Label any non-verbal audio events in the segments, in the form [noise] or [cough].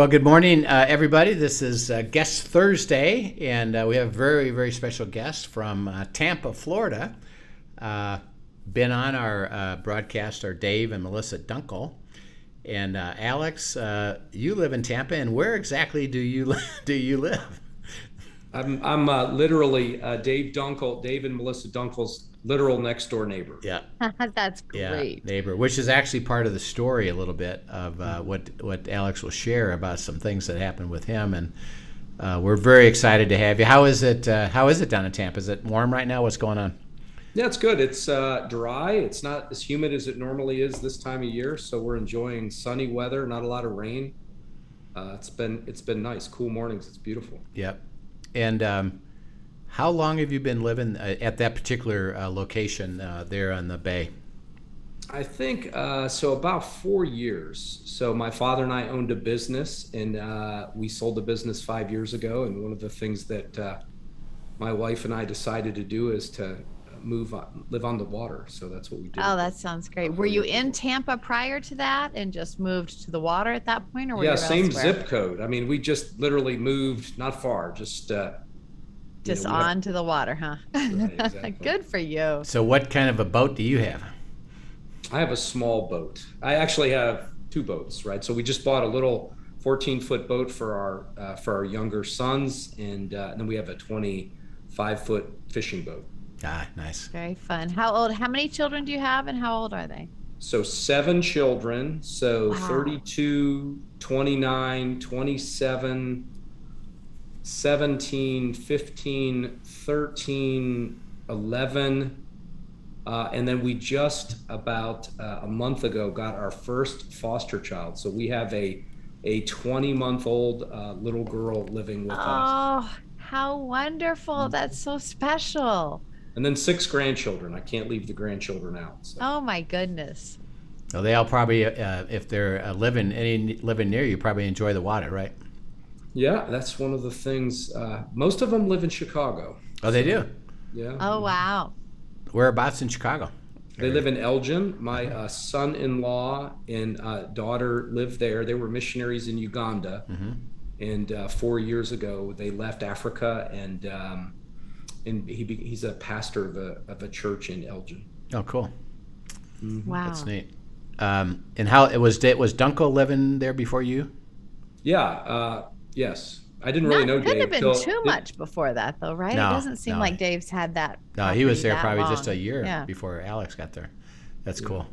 Well, good morning, uh, everybody. This is uh, Guest Thursday, and uh, we have a very, very special guest from uh, Tampa, Florida. Uh, been on our uh, broadcast are Dave and Melissa Dunkel. And Alex, you live in Tampa, and where exactly do you [laughs] do you live? I'm I'm literally Dave Dunkel, Dave and Melissa Dunkel's literal next door neighbor. Yeah, [laughs] that's great. Yeah, neighbor, which is actually part of the story a little bit of uh, what what Alex will share about some things that happened with him, and uh, we're very excited to have you. How is it? Uh, how is it down in Tampa? Is it warm right now? What's going on? Yeah, it's good. It's uh, dry. It's not as humid as it normally is this time of year, so we're enjoying sunny weather. Not a lot of rain. Uh, it's been it's been nice, cool mornings. It's beautiful. Yep, and. Um, how long have you been living uh, at that particular uh, location uh, there on the bay? I think uh, so, about four years. So, my father and I owned a business, and uh, we sold the business five years ago. And one of the things that uh, my wife and I decided to do is to move on, live on the water. So that's what we did. Oh, that sounds great. Were you in Tampa prior to that and just moved to the water at that point, or were yeah, you same elsewhere? zip code. I mean, we just literally moved not far, just uh, just know, on to the water, huh? Right, [laughs] exactly. Good for you. So, what kind of a boat do you have? I have a small boat. I actually have two boats, right? So we just bought a little 14 foot boat for our uh, for our younger sons, and, uh, and then we have a 25 foot fishing boat. Ah, nice. Very fun. How old? How many children do you have, and how old are they? So seven children. So wow. 32, 29, 27, 17, 15, 13, 11. Uh, and then we just about uh, a month ago got our first foster child. So we have a a 20 month old uh, little girl living with oh, us. Oh, how wonderful! That's so special. And then six grandchildren. I can't leave the grandchildren out. So. Oh my goodness. Well, they all probably, uh, if they're uh, living any living near you, probably enjoy the water, right? Yeah, that's one of the things. Uh, most of them live in Chicago. Oh, they do. Yeah. Oh wow. Whereabouts in Chicago? They live in Elgin. My uh, son-in-law and uh, daughter live there. They were missionaries in Uganda, mm-hmm. and uh, four years ago they left Africa, and um, and he he's a pastor of a of a church in Elgin. Oh, cool. Mm-hmm. Wow, that's neat. Um, and how it was? Was Dunkel living there before you? Yeah, uh, Yes. I didn't really Not, know Dave. Couldn't have been too much before that, though, right? No, it doesn't seem no. like Dave's had that. No, he was there probably long. just a year yeah. before Alex got there. That's yeah. cool.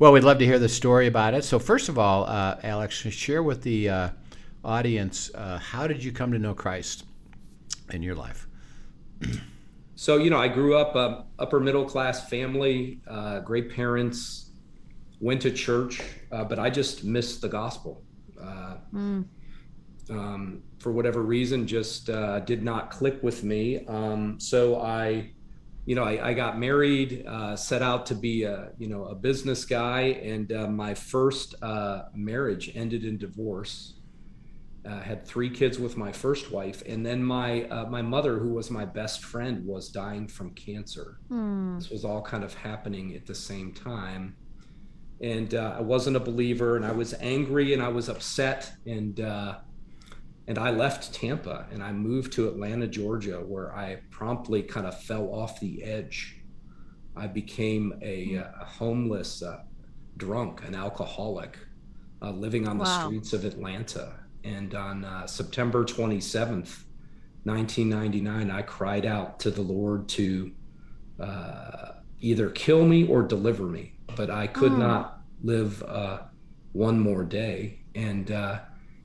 Well, we'd love to hear the story about it. So, first of all, uh, Alex, share with the uh, audience uh, how did you come to know Christ in your life? So, you know, I grew up um, upper middle class family, uh, great parents, went to church, uh, but I just missed the gospel. Mm um, for whatever reason just uh, did not click with me. Um, so I, you know, I, I got married, uh, set out to be a, you know, a business guy, and uh, my first uh, marriage ended in divorce. Uh, had three kids with my first wife, and then my uh, my mother, who was my best friend, was dying from cancer. Mm. This was all kind of happening at the same time, and I wasn't a believer, and I was angry, and I was upset, and and I left Tampa and I moved to Atlanta, Georgia, where I promptly kind of fell off the edge. I became a, hmm. a homeless uh, drunk, an alcoholic, uh, living on the wow. streets of Atlanta. And on uh, September 27th, 1999, I cried out to the Lord to uh, either kill me or deliver me, but I could oh. not live uh, one more day. And uh,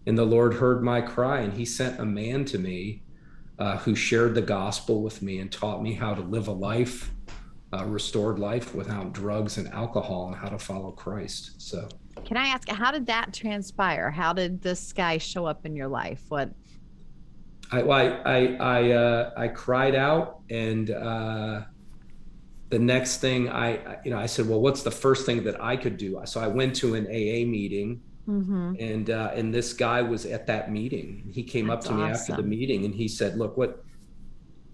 and the Lord heard my cry, and He sent a man to me uh, who shared the gospel with me and taught me how to live a life uh, restored life without drugs and alcohol and how to follow Christ. So, Can I ask, how did that transpire? How did this guy show up in your life? What? I I I I, uh, I cried out, and uh, the next thing I you know I said, well, what's the first thing that I could do? So I went to an AA meeting, Mm-hmm. and uh, and this guy was at that meeting. He came That's up to me after the meeting, and he said, look, what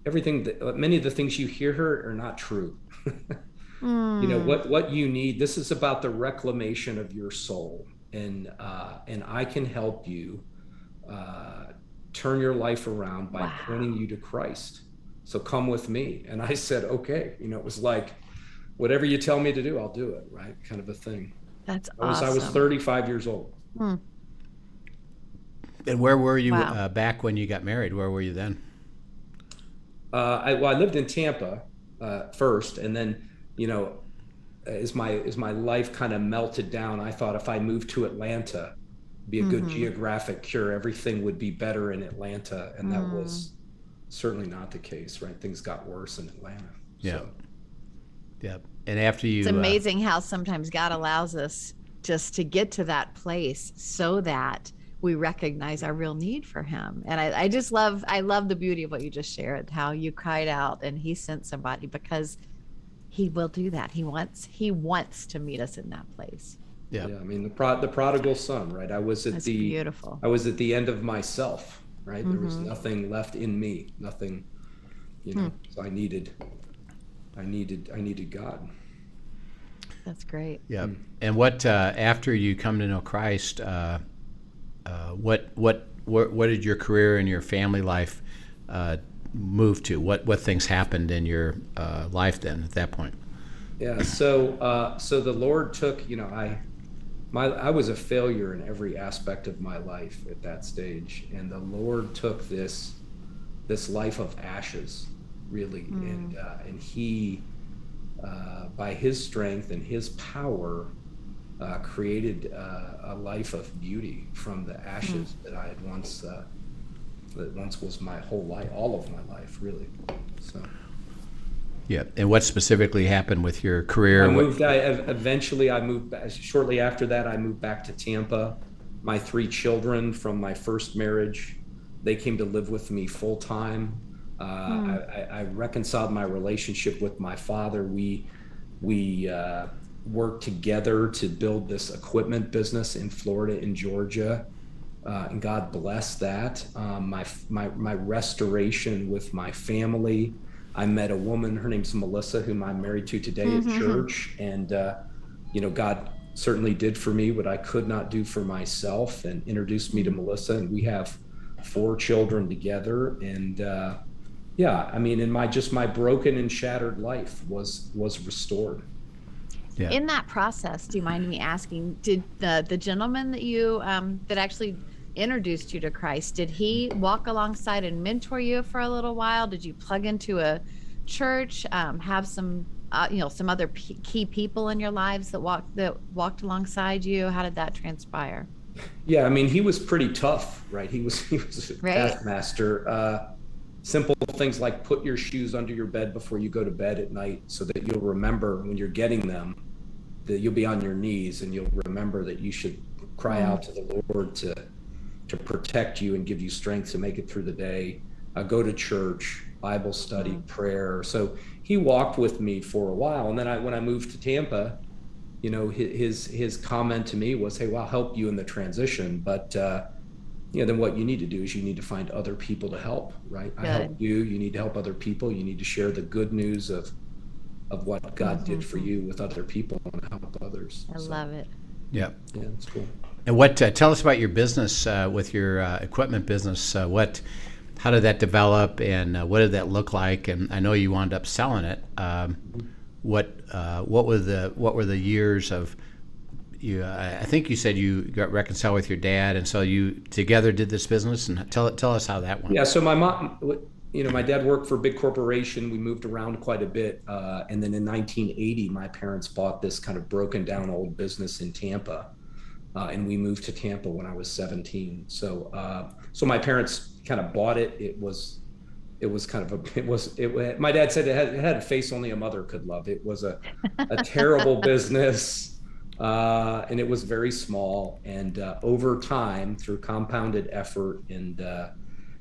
everything that many of the things you hear her are not true. [laughs] Hmm. you know what what you need this is about the reclamation of your soul and uh and i can help you uh turn your life around by Wow. pointing you to christ so come with me and i said okay you know it was like whatever you tell me to do i'll do it right kind of a thing That's i was awesome. i was 35 years old And where were you Wow. uh, back when you got married? Where were you then? uh i well i lived in tampa uh first and then you know as my as my life kind of melted down i thought if i moved to atlanta be a good Mhm. geographic cure everything would be better in atlanta and that Mm. was certainly not the case right things got worse in atlanta Yeah. So, Yep. And after you, It's uh, amazing how sometimes God allows us just to get to that place so that we recognize our real need for him. And I, I just love, I love the beauty of what you just shared, how you cried out and he sent somebody because he will do that. He wants, he wants to meet us in that place. yeah. yeah i mean the pro the prodigal son right i was at That's the beautiful. i was at the end of myself right there was Mhm. nothing left in me nothing you Hmm. know so i needed i needed i needed god That's great. Yeah. And what uh, after you come to know Christ, uh, uh, what what what what did your career and your family life uh, move to? What what things happened in your uh, life then at that point? Yeah. So, uh, so the Lord took, you know, I, my, I was a failure in every aspect of my life at that stage, and the Lord took this, this life of ashes, really, and uh, and He, uh, by His strength and His power, uh, created uh, a life of beauty from the ashes that I had once, that once was my whole life, all of my life, really. So. Yeah. And what specifically happened with your career? I moved. I eventually I moved. Back, shortly after that, I moved back to Tampa. My three children from my first marriage, they came to live with me full time. Uh, I, I, I reconciled my relationship with my father. We we uh, worked together to build this equipment business in Florida and Georgia. Uh, and God bless that. Um, my, my my restoration with my family. I met a woman. Her name's Melissa, whom I'm married to today Mhm. at church, and uh, you know, God certainly did for me what I could not do for myself, and introduced me to Melissa, and we have four children together. And uh, yeah, I mean, in my just my broken and shattered life was was restored. Yeah. In that process, do you mind me asking, did the, the gentleman that you, um, that actually introduced you to Christ, did he walk alongside and mentor you for a little while? Did you plug into a church, um, have some, uh, you know, some other p- key people in your lives that walked, that walked alongside you? How did that transpire? Yeah, I mean, he was pretty tough, right? He was [laughs] he was a Right. taskmaster. Uh, simple things like put your shoes under your bed before you go to bed at night, so that you'll remember when you're getting them that you'll be on your knees and you'll remember that you should cry out to the Lord to to protect you and give you strength to make it through the day. Uh, go to church, Bible study, prayer. So he walked with me for a while, and then I when I moved to Tampa, you know his his comment to me was hey well i'll help you in the transition but uh you know then what you need to do is you need to find other people to help right? I help you. You need to help other people. You need to share the good news of of what god did for you with other people and help others. I So, love it. yeah. yeah it's cool And what? Uh, tell us about your business uh, with your uh, equipment business. Uh, what? How did that develop, and uh, what did that look like? And I know you wound up selling it. Um, what? Uh, what were the What were the years of? You, I think you said you got reconciled with your dad, and so you together did this business. And tell tell us how that went. Yeah, so my mom, you know, my dad worked for a big corporation. We moved around quite a bit. And then in 1980, my parents bought this kind of broken down old business in Tampa. Uh, and we moved to Tampa when I was 17. So, uh, so my parents kind of bought it. It was it was kind of a it was it my dad said it had, it had a face only a mother could love. It was a, a [laughs] terrible business uh, and it was very small. And uh, over time through compounded effort and uh,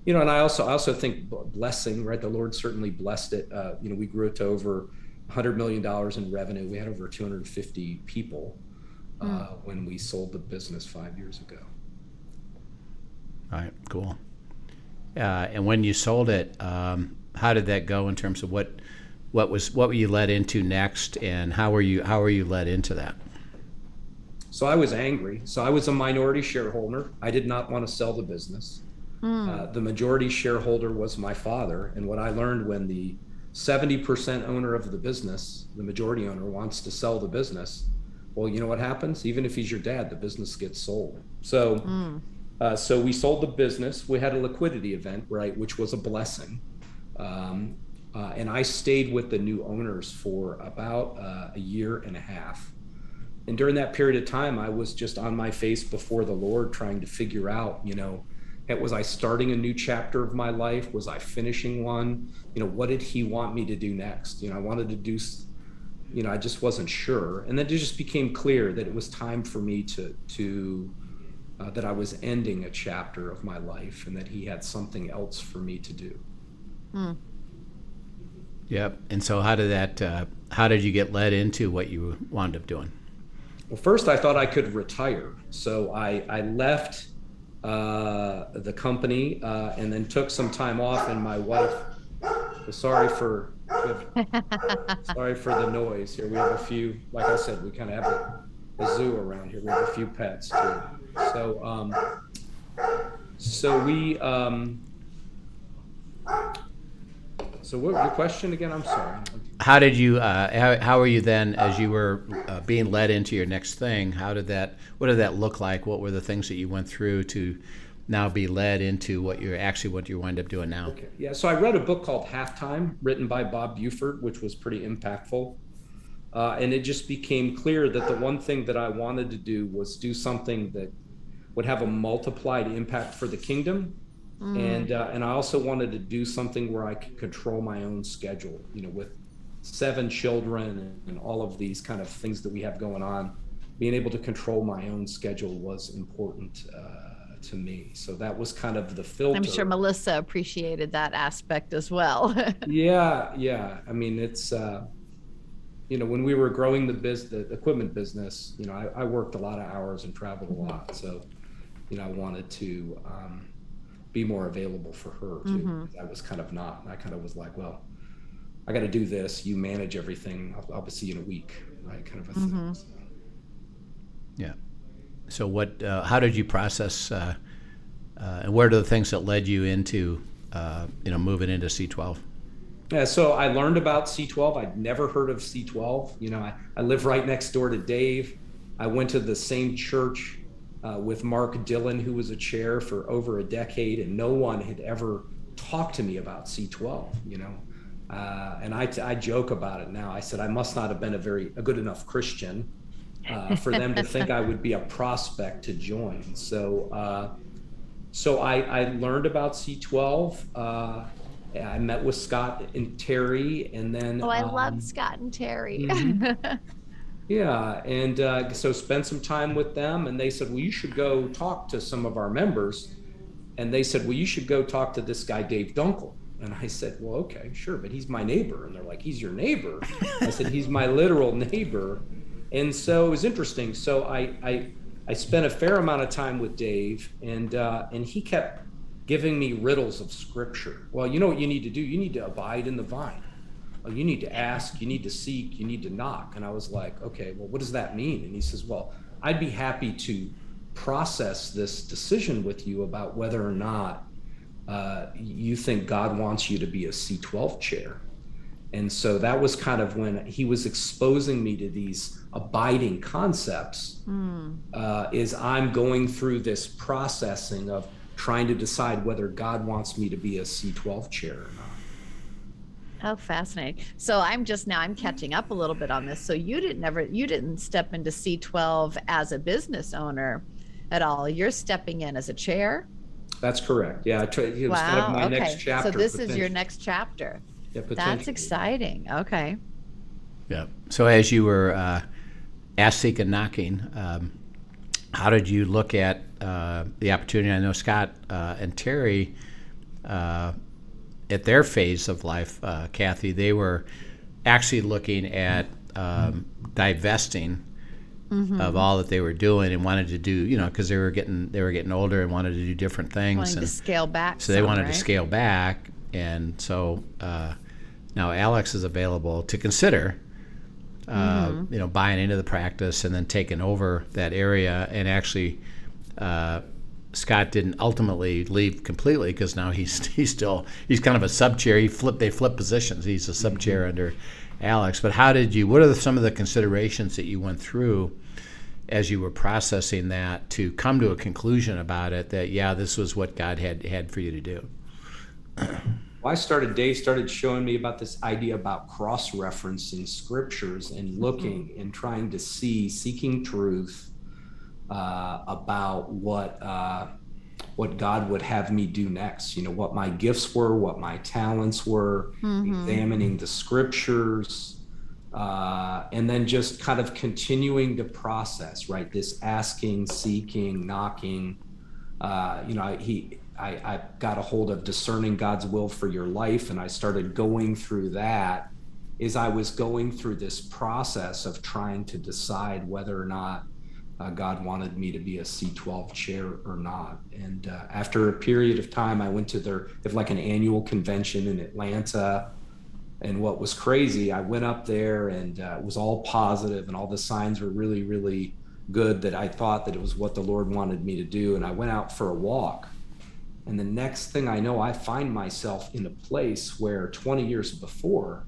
you know and i also i also think blessing right? The lord certainly blessed it. Uh, you know we grew it to over 100 million dollars in revenue. We had over 250 people mm. when we sold the business five years ago all right cool uh, and when you sold it, um, how did that go in terms of what what was what were you led into next, and how were you how were you led into that? So I was angry. So I was a minority shareholder. I did not want to sell the business. Mm. Uh, the majority shareholder was my father, and what I learned when the 70% owner of the business, the majority owner, wants to sell the business, well, you know what happens? Even if he's your dad, the business gets sold. So. Mm uh, so we sold the business. We had a liquidity event, right, which was a blessing. Um, uh, and I stayed with the new owners for about uh, a year and a half. And during that period of time, I was just on my face before the Lord, trying to figure out, you know, was I starting a new chapter of my life? Was I finishing one? You know, what did He want me to do next? You know, I wanted to do, you know, I just wasn't sure. And then it just became clear that it was time for me to to uh, that I was ending a chapter of my life and that he had something else for me to do. Hmm. Yep. And so, how did that? Uh, how did you get led into what you wound up doing? Well, first I thought I could retire, so I I left uh, the company uh, and then took some time off. And my wife, sorry for sorry for the noise here. We have a few, like I said, we kind of have a, a zoo around here. We have a few pets too. So, um, so we, um, so what your question again? I'm sorry. How did you, uh, how, how were you then as you were uh, being led into your next thing? How did that, what did that look like? What were the things that you went through to now be led into what you're actually, what you wind up doing now? Okay. Yeah. So I read a book called Halftime written by Bob Buford, which was pretty impactful. Uh, and it just became clear that the one thing that I wanted to do was do something that would have a multiplied impact for the kingdom. Mm. And uh, and I also wanted to do something where I could control my own schedule. You know, with seven children and, and all of these kind of things that we have going on, being able to control my own schedule was important uh, to me. So that was kind of the filter. I'm sure Melissa appreciated that aspect as well. [laughs] yeah, yeah. I mean, it's. Uh, you know, when we were growing the biz, the equipment business, you know, I, I worked a lot of hours and traveled a lot. So you know, I wanted to um, be more available for her too. Mm-hmm. I was kind of not. I kind of was like, well, I got to do this. You manage everything. I'll, I'll see you in a week, right? Kind of a mm-hmm. thing. So. Yeah. So what? Uh, how did you process? Uh, uh, and where are the things that led you into, uh, you know, moving into C12? Yeah, so I learned about C12. I'd never heard of C12. You know, I, I live right next door to Dave. I went to the same church uh, with Mark Dillon, who was a chair for over a decade, and no one had ever talked to me about C12. You know, uh, and I, I joke about it now. I said I must not have been a very a good enough Christian uh, for them to think I would be a prospect to join. So, uh, so I, I learned about C12. Uh, I met with Scott and Terry, and then. Oh, I um, love Scott and Terry. Mm-hmm. Yeah, and uh, so spent some time with them, and they said, "Well, you should go talk to some of our members." And they said, "Well, you should go talk to this guy, Dave Dunkel." And I said, "Well, okay, sure, but he's my neighbor." And they're like, "He's your neighbor?" I said, "He's my literal neighbor." And so it was interesting. So I I, I spent a fair amount of time with Dave, and uh, and he kept giving me riddles of scripture. Well, you know what you need to do? You need to abide in the vine oh, you need to ask, you need to seek, you need to knock. And I was like, okay, well, what does that mean? And he says, well, I'd be happy to process this decision with you about whether or not uh, you think God wants you to be a C12 chair. And so that was kind of when he was exposing me to these abiding concepts. Mm. Uh, is I'm going through this processing of trying to decide whether God wants me to be a C12 chair or not. Oh, fascinating. So I'm just now I'm catching up a little bit on this. So you didn't ever you didn't step into C12 as a business owner at all. You're stepping in as a chair. That's correct. Yeah, it was kind of Wow. my Okay. next chapter. So this is your next chapter. Yeah, That's exciting. Okay. Yeah. So as you were uh, asked, seeking, knocking, um, how did you look at uh, the opportunity? I know Scott uh, and Terry, uh, at their phase of life, uh, Kathy, they were actually looking at um, divesting of all that they were doing and wanted to do, you know, because they were getting they were getting older and wanted to do different things. Wanting to scale back. so they some, wanted right? to scale back, and so uh, now Alex is available to consider, uh, Mm-hmm. you know, buying into the practice and then taking over that area. And actually, uh, Scott didn't ultimately leave completely because now he's [laughs] he's still he's kind of a sub chair. He flipped they flip positions. He's a sub chair Mm-hmm. under Alex. But how did you? What are the, some of the considerations that you went through? as you were processing that to come to a conclusion about it that yeah this was what god had had for you to do [clears throat] Well, I started, Dave started showing me about this idea about cross referencing scriptures and looking and trying to see, seeking truth uh, about what uh, what God would have me do next. You know, what my gifts were, what my talents were, examining the scriptures, uh, and then just kind of continuing to process. Right, this asking, seeking, knocking. Uh, you know, he I, I got a hold of discerning God's will for your life, and I started going through that. Is I was going through this process of trying to decide whether or not uh, God wanted me to be a C12 chair or not. And uh, after a period of time, I went to their like an annual convention in Atlanta. And what was crazy, I went up there and uh, it was all positive, and all the signs were really, really good that I thought that it was what the Lord wanted me to do. And I went out for a walk. And the next thing I know, I find myself in a place where 20 years before,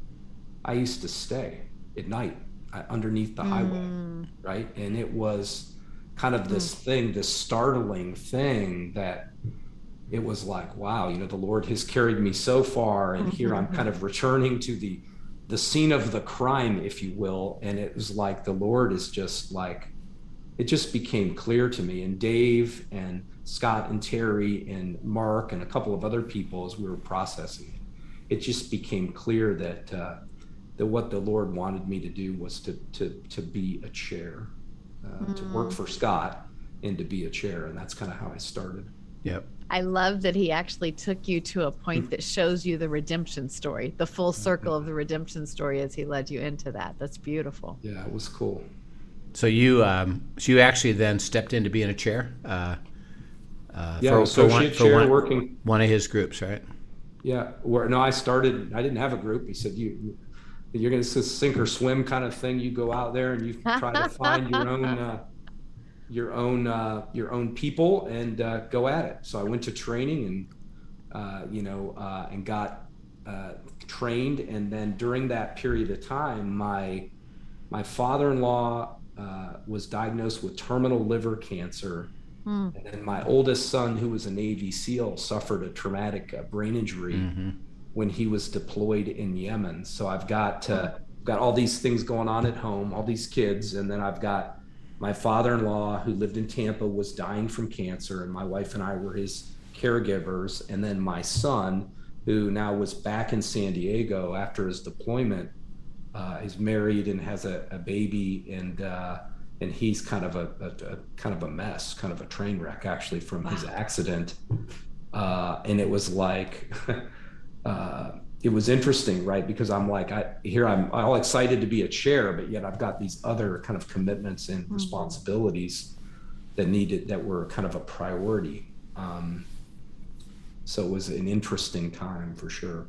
I used to stay at night uh, underneath the highway, mm. right? And it was kind of this mm. thing, this startling thing that it was like, wow, you know, the Lord has carried me so far, and here I'm kind mm-hmm. of returning to the the scene of the crime, if you will. And it was like the Lord is just like, it just became clear to me. And Dave and Scott and Terry and Mark and a couple of other people, as we were processing it, it just became clear that uh, that what the Lord wanted me to do was to to to be a chair, uh, to work for Scott, and to be a chair, and that's kind of how I started. yep I love that he actually took you to a point that shows you the redemption story, the full circle of the redemption story as he led you into that. That's beautiful. Yeah, it was cool. so you um, so you actually then stepped into being a chair uh, uh, Yeah, for, for associate one, for one, working. one of his groups right Yeah, where no, I started. I didn't have a group. He said you. You're going to sink or swim kind of thing. You go out there and you try to find your own, uh, your own, uh, your own people and uh, go at it. So I went to training and, uh, you know, uh, and got uh, trained. And then during that period of time, my my father-in-law uh, was diagnosed with terminal liver cancer, and then my oldest son, who was a Navy SEAL, suffered a traumatic uh, brain injury when he was deployed in Yemen. So I've got uh, got all these things going on at home, all these kids, and then I've got my father-in-law who lived in Tampa was dying from cancer, and my wife and I were his caregivers, and then my son, who now was back in San Diego after his deployment, uh, is married and has a, a baby, and uh, and he's kind of a, a, a kind of a mess, kind of a train wreck actually from his accident, uh, and it was like. [laughs] uh, it was interesting, right? Because I'm like, I here I'm all excited to be a chair, but yet I've got these other kind of commitments and responsibilities that needed that were kind of a priority. Um, so it was an interesting time for sure.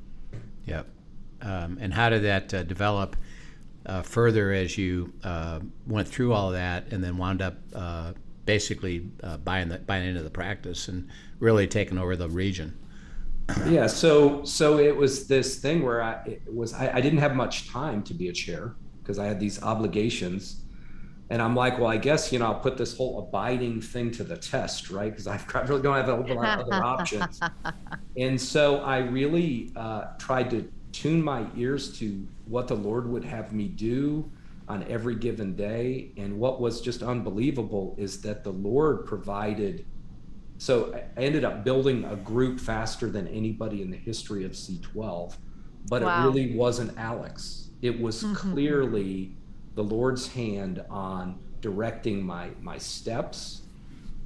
Yep. Um, and how did that uh, develop uh, further as you uh, went through all of that and then wound up uh, basically uh, buying the, buying into the practice and really taking over the region? yeah so so it was this thing where i it was I, I didn't have much time to be a chair because i had these obligations. And i'm like well i guess you know i'll put this whole abiding thing to the test right? Because i've I really don't have a whole lot of other options. [laughs] And so i really uh, tried to tune my ears to what the lord would have me do on every given day and what was just unbelievable is that the lord provided so I ended up building a group faster than anybody in the history of C12. But wow. it really wasn't Alex. It was mm-hmm. [laughs] clearly the Lord's hand on directing my my steps.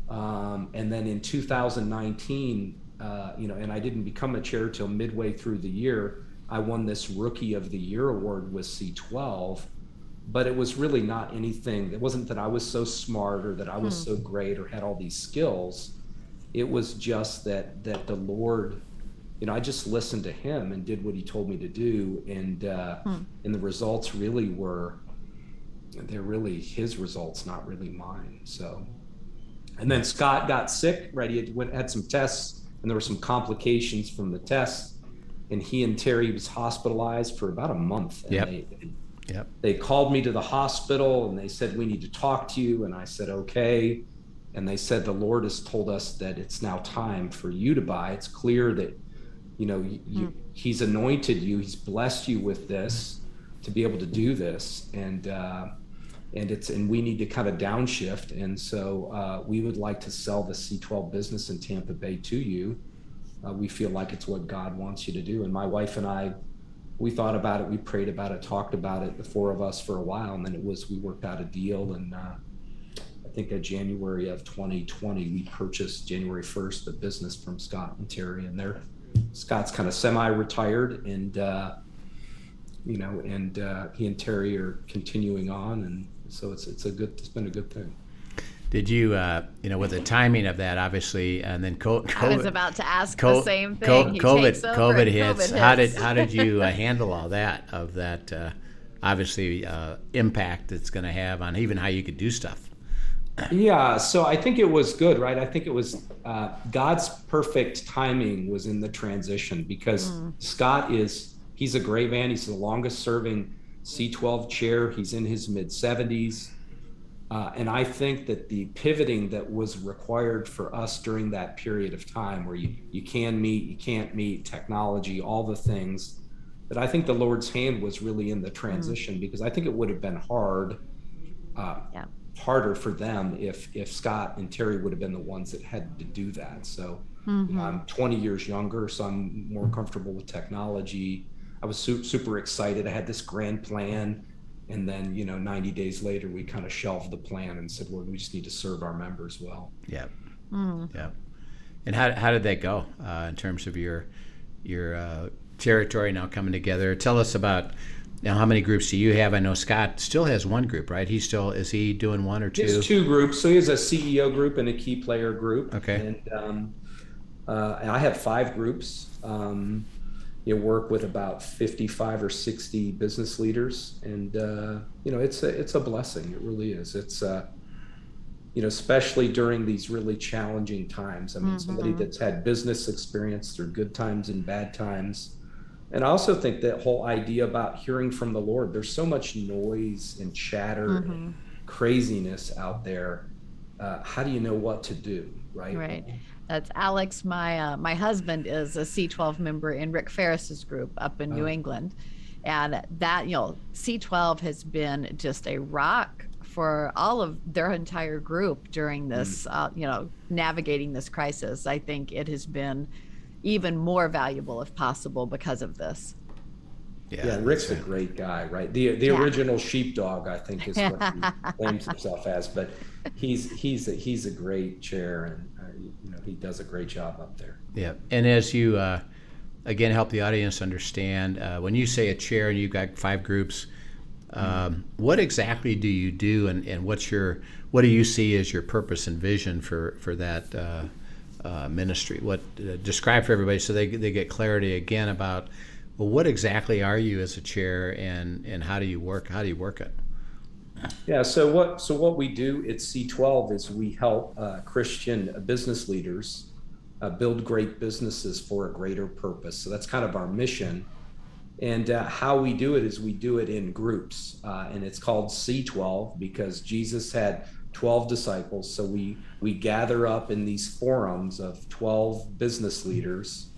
Um, and then in 2019, uh, you know, and I didn't become a chair till midway through the year. I won this Rookie of the Year award with C12, but it was really not anything. It wasn't that I was so smart or that I was hmm. so great or had all these skills. It was just that that the Lord, you know, I just listened to Him and did what He told me to do, and uh, hmm. and the results really were they're really his results, not really mine. So, and then Scott got sick. Right, he had, went, had some tests, and there were some complications from the tests. And he and Terry was hospitalized for about a month. And yep. They, yep. they called me to the hospital and they said, We need to talk to you. And I said, Okay. And they said, The Lord has told us that it's now time for you to buy. It's clear that, you know, you, mm. He's anointed you, He's blessed you with this to be able to do this. And, uh, and it's and we need to kind of downshift and so uh, we would like to sell the c12 business in tampa bay to you uh, we feel like it's what god wants you to do. And my wife and i we thought about it we prayed about it talked about it the four of us for a while and then it was we worked out a deal. And uh, i think in january of 2020 we purchased january 1st the business from scott and terry and they're scott's kind of semi-retired and uh, you know and uh, he and terry are continuing on. And so it's it's a good it's been a good thing. Did you, uh, you know, with the timing of that, obviously, and then COVID, I was about to ask co- the same thing. Co- COVID, COVID hits. COVID how did how did you uh, [laughs] handle all that? Of that, uh, obviously, uh, impact it's going to have on even how you could do stuff. Yeah, so I think it was good, right? I think it was uh, God's perfect timing was in the transition because mm. Scott is he's a great man. He's the longest serving C12 chair. He's in his mid 70s. Uh, and I think that the pivoting that was required for us during that period of time where you, you can meet, you can't meet, technology, all the things, that I think the Lord's hand was really in the mm-hmm. transition mm-hmm. because I think it would have been hard, uh, yeah. harder for them if if Scott and Terry would have been the ones that had to do that. So mm-hmm. I'm 20 years younger, so I'm more comfortable with technology. I was su- super excited. I had this grand plan. And then, you know, 90 days later, we kind of shelved the plan and said, well, we just need to serve our members well. Yeah. Mm. Yeah. And how, how did that go uh, in terms of your your uh, territory now coming together? Tell us about now how many groups do you have? I know Scott still has one group, right? He still is he doing one or two? He has two groups. So he has a CEO group and a key player group. Okay. And um, uh, I have five groups. Um, you work with about 55 or 60 business leaders. And uh, you know it's a it's a blessing. It really is. It's uh, you know especially during these really challenging times. I mean mm-hmm. somebody that's had business experience through good times and bad times. And i also think that whole idea about hearing from the lord there's so much noise and chatter mm-hmm. and craziness out there. Uh, how do you know what to do right? Right that's Alex. My uh, my husband is a C12 member in Rick Ferris's group up in oh. New England, and that you know C12 has been just a rock for all of their entire group during this, mm. uh, you know, navigating this crisis. I think it has been even more valuable, if possible, because of this. Yeah, yeah Rick's a great guy, right? The the yeah. original sheepdog, I think, is what he [laughs] claims himself as. But he's he's a, he's a great chair, and you know he does a great job up there. Yeah, and as you uh, again help the audience understand, uh, when you say a chair and you've got five groups, um, what exactly do you do, and, and what's your what do you see as your purpose and vision for for that uh, uh ministry? What uh, describe for everybody so they they get clarity again about well, what exactly are you as a chair, and and how do you work? How do you work it? Yeah. So what so what we do at C12 is we help uh, Christian business leaders uh, build great businesses for a greater purpose. So that's kind of our mission. And uh, how we do it is we do it in groups, uh, and it's called C12 because Jesus had 12 disciples. So we we gather up in these forums of 12 business leaders,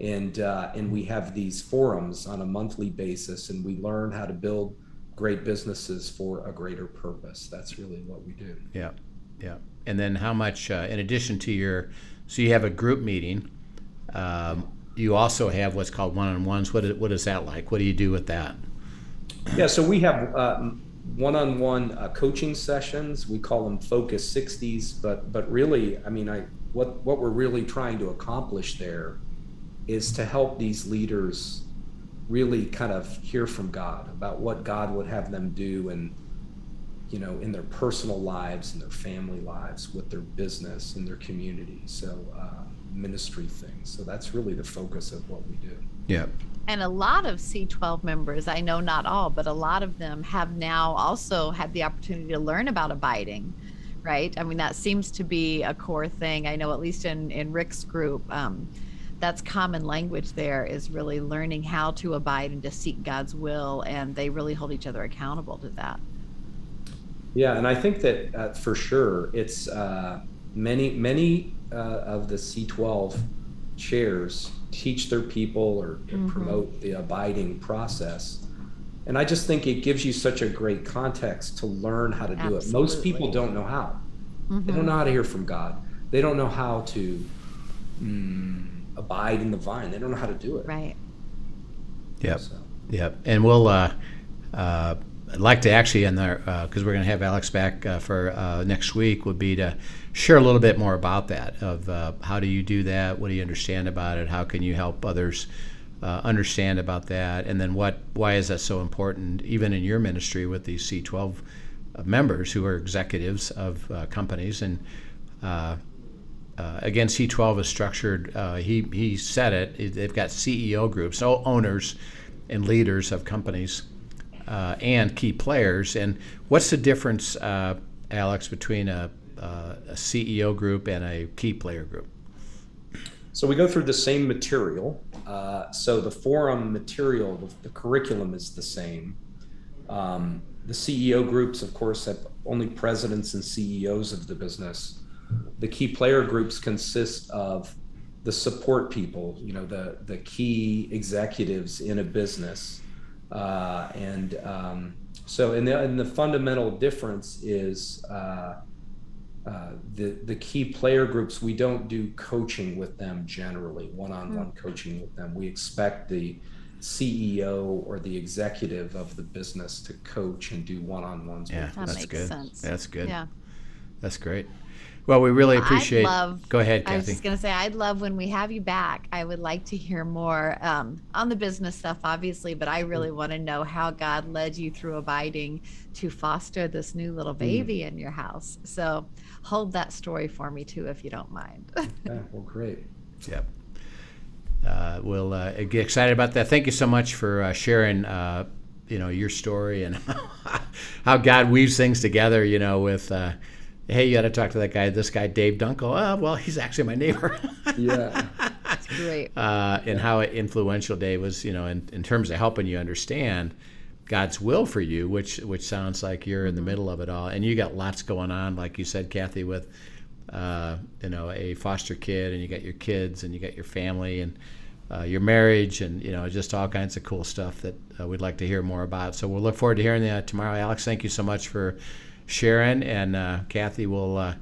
and uh, and we have these forums on a monthly basis, and we learn how to build great businesses for a greater purpose. That's really what we do. Yeah, yeah. And then how much, uh, in addition to your So you have a group meeting. Um, you also have what's called one-on-ones. What is, what is that like? What do you do with that? Yeah, so we have uh, one-on-one uh, coaching sessions. We call them Focus 60s, but but really, I mean, I what what we're really trying to accomplish there is to help these leaders really kind of hear from God about what God would have them do and you know in their personal lives and their family lives with their business and their community so uh, ministry things so that's really the focus of what we do yeah and a lot of C12 members, I know not all, but a lot of them have now also had the opportunity to learn about abiding, right? I mean, that seems to be a core thing. I know, at least in, in Rick's group, um, that's common language there is really learning how to abide and to seek God's will. And they really hold each other accountable to that. Yeah, and I think that uh, for sure, it's uh, many, many uh, of the C12 chairs teach their people or mm-hmm. promote the abiding process. And I just think it gives you such a great context to learn how to do it. Most people don't know how. Mm-hmm. They don't know how to hear from God. They don't know how to mm, abide in the vine. They don't know how to do it. Right. Yep. So. Yep. And we'll. Uh, uh, I'd like to actually, in there, because uh, we're going to have Alex back uh, for uh, next week, would be to share a little bit more about that. Of uh, how do you do that? What do you understand about it? How can you help others uh, understand about that? And then what? Why is that so important, even in your ministry with these C12 members who are executives of companies? And again, C12 is structured. he he said it. They've got CEO groups, so owners and leaders of companies uh, and key players. And what's the difference, uh, Alex, between a, uh, a, CEO group and a key player group? So we go through the same material. Uh, so the forum material, the, the, curriculum is the same. Um, the CEO groups, of course, have only presidents and CEOs of the business. The key player groups consist of the support people, you know, the the key executives in a business uh, and um, so, and the, and the fundamental difference is uh, uh, the the key player groups. We don't do coaching with them generally, one-on-one mm. coaching with them. We expect the CEO or the executive of the business to coach and do one-on-ones. Yeah, with that that's makes good. sense. That's good. Yeah, that's great. Well, we really appreciate. i love. Go ahead, Kathy. I was just gonna say, I'd love when we have you back. I would like to hear more um, on the business stuff, obviously, but I really mm. want to know how God led you through abiding to foster this new little mm. baby mm. in your house. So, hold that story for me too, if you don't mind. [laughs] yeah. Well, great. Yep. Uh, we'll uh, get excited about that. Thank you so much for uh, sharing. Uh, you know your story and [laughs] how God weaves things together. You know with uh, hey, you got to talk to that guy, this guy, Dave Dunkel. Oh, well, he's actually my neighbor. [laughs] yeah. That's great. Uh, and how influential Dave was, you know, in, in terms of helping you understand God's will for you, which which sounds like you're in the mm-hmm. middle of it all. And you got lots going on, like you said, Kathy, with, uh, you know, a foster kid, and you got your kids, and you got your family, and uh, your marriage, and, you know, just all kinds of cool stuff that uh, we'd like to hear more about. So we'll look forward to hearing that tomorrow. Alex, thank you so much for Sharon and uh, Kathy will uh,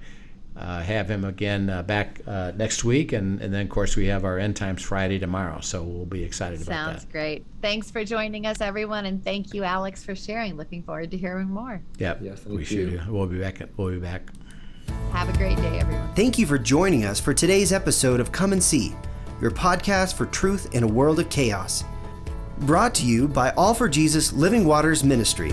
uh, have him again uh, back uh, next week, and, and then of course we have our End Times Friday tomorrow, so we'll be excited Sounds about that. Sounds great. Thanks for joining us, everyone, and thank you, Alex, for sharing. Looking forward to hearing more. Yep, yes, we you. should. We'll be back. We'll be back. Have a great day, everyone. Thank you for joining us for today's episode of Come and See, your podcast for truth in a world of chaos. Brought to you by All for Jesus Living Waters Ministry.